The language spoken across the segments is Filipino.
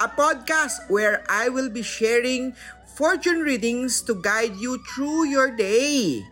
a podcast where I will be sharing fortune readings to guide you through your day.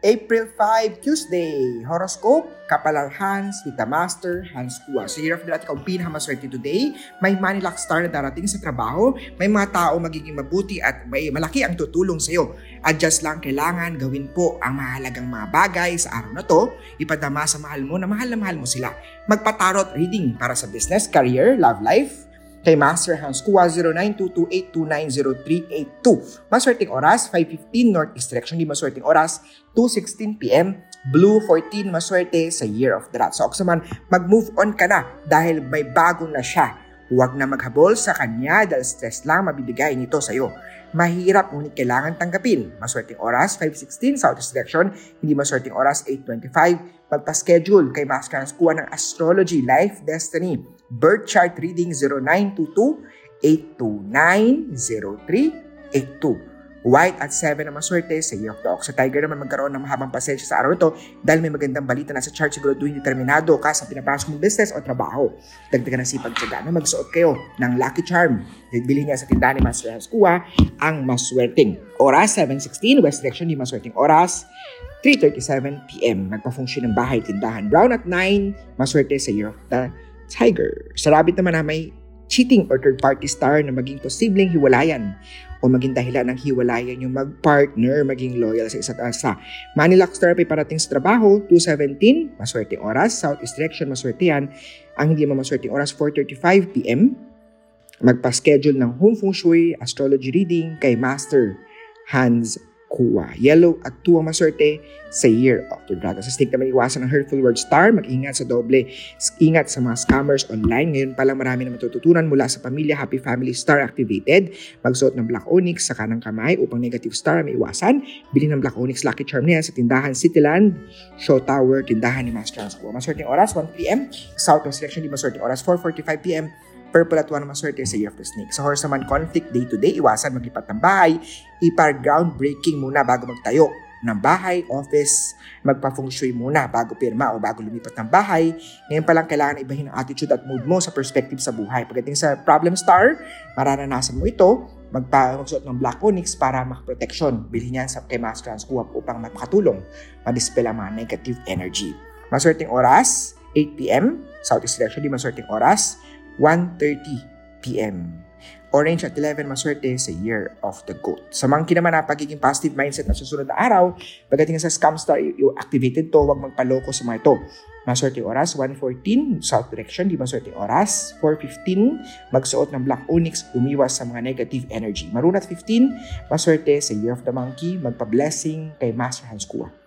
April 5, Tuesday, horoscope, kapalang hands with master, hands kuwa. So, year of the natin pinakamaswerte today, may money luck star na darating sa trabaho, may mga tao magiging mabuti at may malaki ang tutulong sa iyo. Adjust lang kailangan gawin po ang mahalagang mga bagay sa araw na to, ipadama sa mahal mo na mahal na mahal mo sila. Magpatarot reading para sa business, career, love life, Kay Master Hans Kua 0922829032. Maswerteng oras, 5.15 Northeast Direction. Di maswerteng oras, 2.16 p.m. Blue 14 maswerte sa Year of the Rat. So, man, mag-move on ka na dahil may bago na siya. Huwag na maghabol sa kanya dahil stress lang mabibigay nito sa iyo. Mahirap ngunit kailangan tanggapin. Maswerteng oras 5.16 Southeast Direction, hindi maswerteng oras 8.25. Magpa-schedule kay Master Hans Kua ng Astrology Life Destiny Birth chart reading 0922-829-0382. White at 7 na maswerte sa Year of. Sa Tiger naman magkaroon ng mahabang pasensya sa araw ito dahil may magandang balita na sa chart siguraduhin determinado ka sa pinapasok mong business o trabaho. Dagdagan ng sipag tiyaga na magsuot kayo ng Lucky Charm. Bili niya sa tindahan ni Master Hans Kua ang maswerting. Oras 7.16, West Direction ni maswerting oras 3.37 p.m. Nagpa-function ng bahay, tindahan. Brown at 9, maswerte sa Year of tiger. Sa rabbit naman na may cheating or third-party star na maging posibleng hiwalayan o maging dahilan ng hiwalayan yung mag-partner, maging loyal sa isa't isa. Manila Therapy parating sa trabaho, 2.17, maswerte oras. Southeast direction, maswerte yan. Ang hindi mamaswerte oras, 4.35 p.m. Magpa-schedule ng home feng shui, astrology reading kay Master Hans kuwa. Yellow at 2 maswerte sa Year of the Dragon. Sa stake naman, iwasan ang hurtful word star. Mag-ingat sa doble. Ingat sa mga scammers online. Ngayon pa lang marami na matututunan mula sa pamilya. Happy Family Star activated. Magsuot ng Black Onyx sa kanang kamay upang negative star may iwasan. Bili ng Black Onyx Lucky Charm na yan sa tindahan Cityland, Show Tower, tindahan ni Master Hans Maswerte oras, 1 p.m. Southwest Selection, di maswerte oras, 4.45 p.m. Purple at 1 maswerte sa Year of the Snake. Sa horse naman, conflict day to day, iwasan maglipat ng bahay, ipar groundbreaking muna bago magtayo ng bahay, office, magpa-feng shui muna bago pirma o bago lumipat ng bahay. Ngayon pa lang kailangan ibahin ang attitude at mood mo sa perspective sa buhay. Pagdating sa problem star, mararanasan mo ito, magpa magsuot ng black onyx para makaproteksyon. Bilhin yan sa kay Master Hans Kuwap upang makatulong madispel ang mga negative energy. Maswerteng oras, 8pm, Southeast Direction, di maswerteng oras, 1.30 p.m. Orange at 11, maswerte sa Year of the Goat. Sa monkey naman na pagiging positive mindset at susunod na araw, pagdating sa scam star, yung activated to, wag magpaloko sa mga ito. Maswerte oras, 1.14, south direction, di maswerte oras. 4.15, magsuot ng black onyx, umiwas sa mga negative energy. Marunat 15, maswerte sa Year of the Monkey, magpa-blessing kay Master Hans Kua.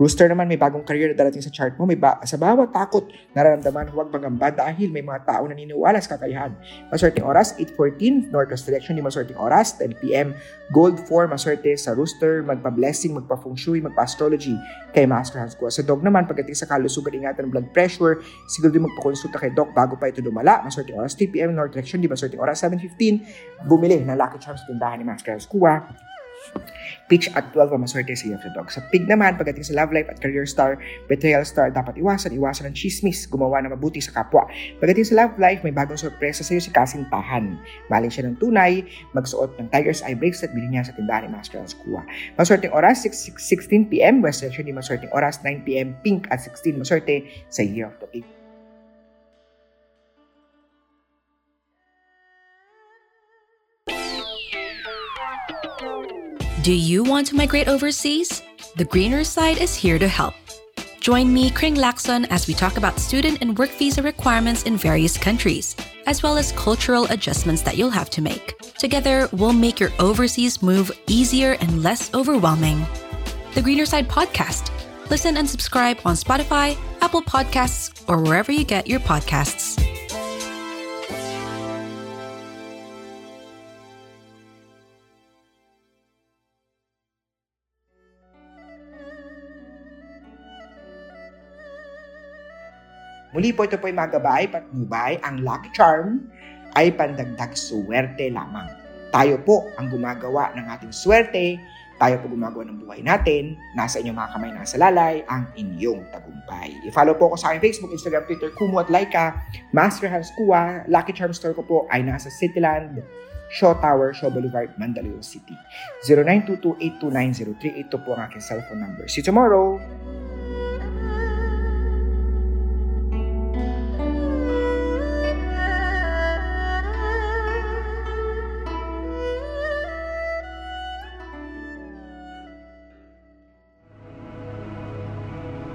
Rooster naman, may bagong career na darating sa chart mo. May ba- sa bawat takot, nararamdaman huwag magamba dahil may mga tao na niniwala sa kakayahan. Maswerteng oras, 8.14, Northwest Direction, di maswerteng oras, 10pm. Gold 4, maswerte sa Rooster, magpa-blessing, magpa-feng shui, magpa-astrology kay Master Hans Kua. Sa dog naman, pagdating sa kalusugan, ingatan ng blood pressure, siguro din magpakonsulta kay Doc bago pa ito dumala. Maswerte oras, 3pm, North Direction, di maswerte oras, 7.15, bumili ng Lucky Charms tindahan ni Master Hans Kua Pitch at 12 ang maswerte sa Year Dog. Sa pig naman, pagdating sa love life at career star, betrayal star, dapat iwasan, iwasan ng chismis, gumawa na mabuti sa kapwa. Pagdating sa love life, may bagong sorpresa sa iyo si Kasintahan. Maling siya ng tunay, magsuot ng tiger's eye bracelet, bilhin niya sa tindahan ni Master Alscua. Maswerteng oras, 6, 16pm, West Central, maswerteng oras, 9pm, pink at 16, maswerte sa Year of the Pig. Do you want to migrate overseas? The Greener Side is here to help. Join me, Kring Lakson, as we talk about student and work visa requirements in various countries, as well as cultural adjustments that you'll have to make. Together, we'll make your overseas move easier and less overwhelming. The Greener Side Podcast. Listen and subscribe on Spotify, Apple Podcasts, or wherever you get your podcasts. Muli po ito po ay magabay, patnubay, ang Lucky Charm ay pandagdag swerte lamang. Tayo po ang gumagawa ng ating swerte, tayo po gumagawa ng buhay natin, nasa inyong mga kamay, nasa lalay, ang inyong tagumpay. I-follow po ako sa aking Facebook, Instagram, Twitter, Kumu at Laika, Master Hans Kua, Lucky Charm Store ko po ay nasa Cityland, Shaw Tower, Shaw Boulevard, Mandaluyong City. 0922-829-038 ito po ang aking cellphone number. See you tomorrow!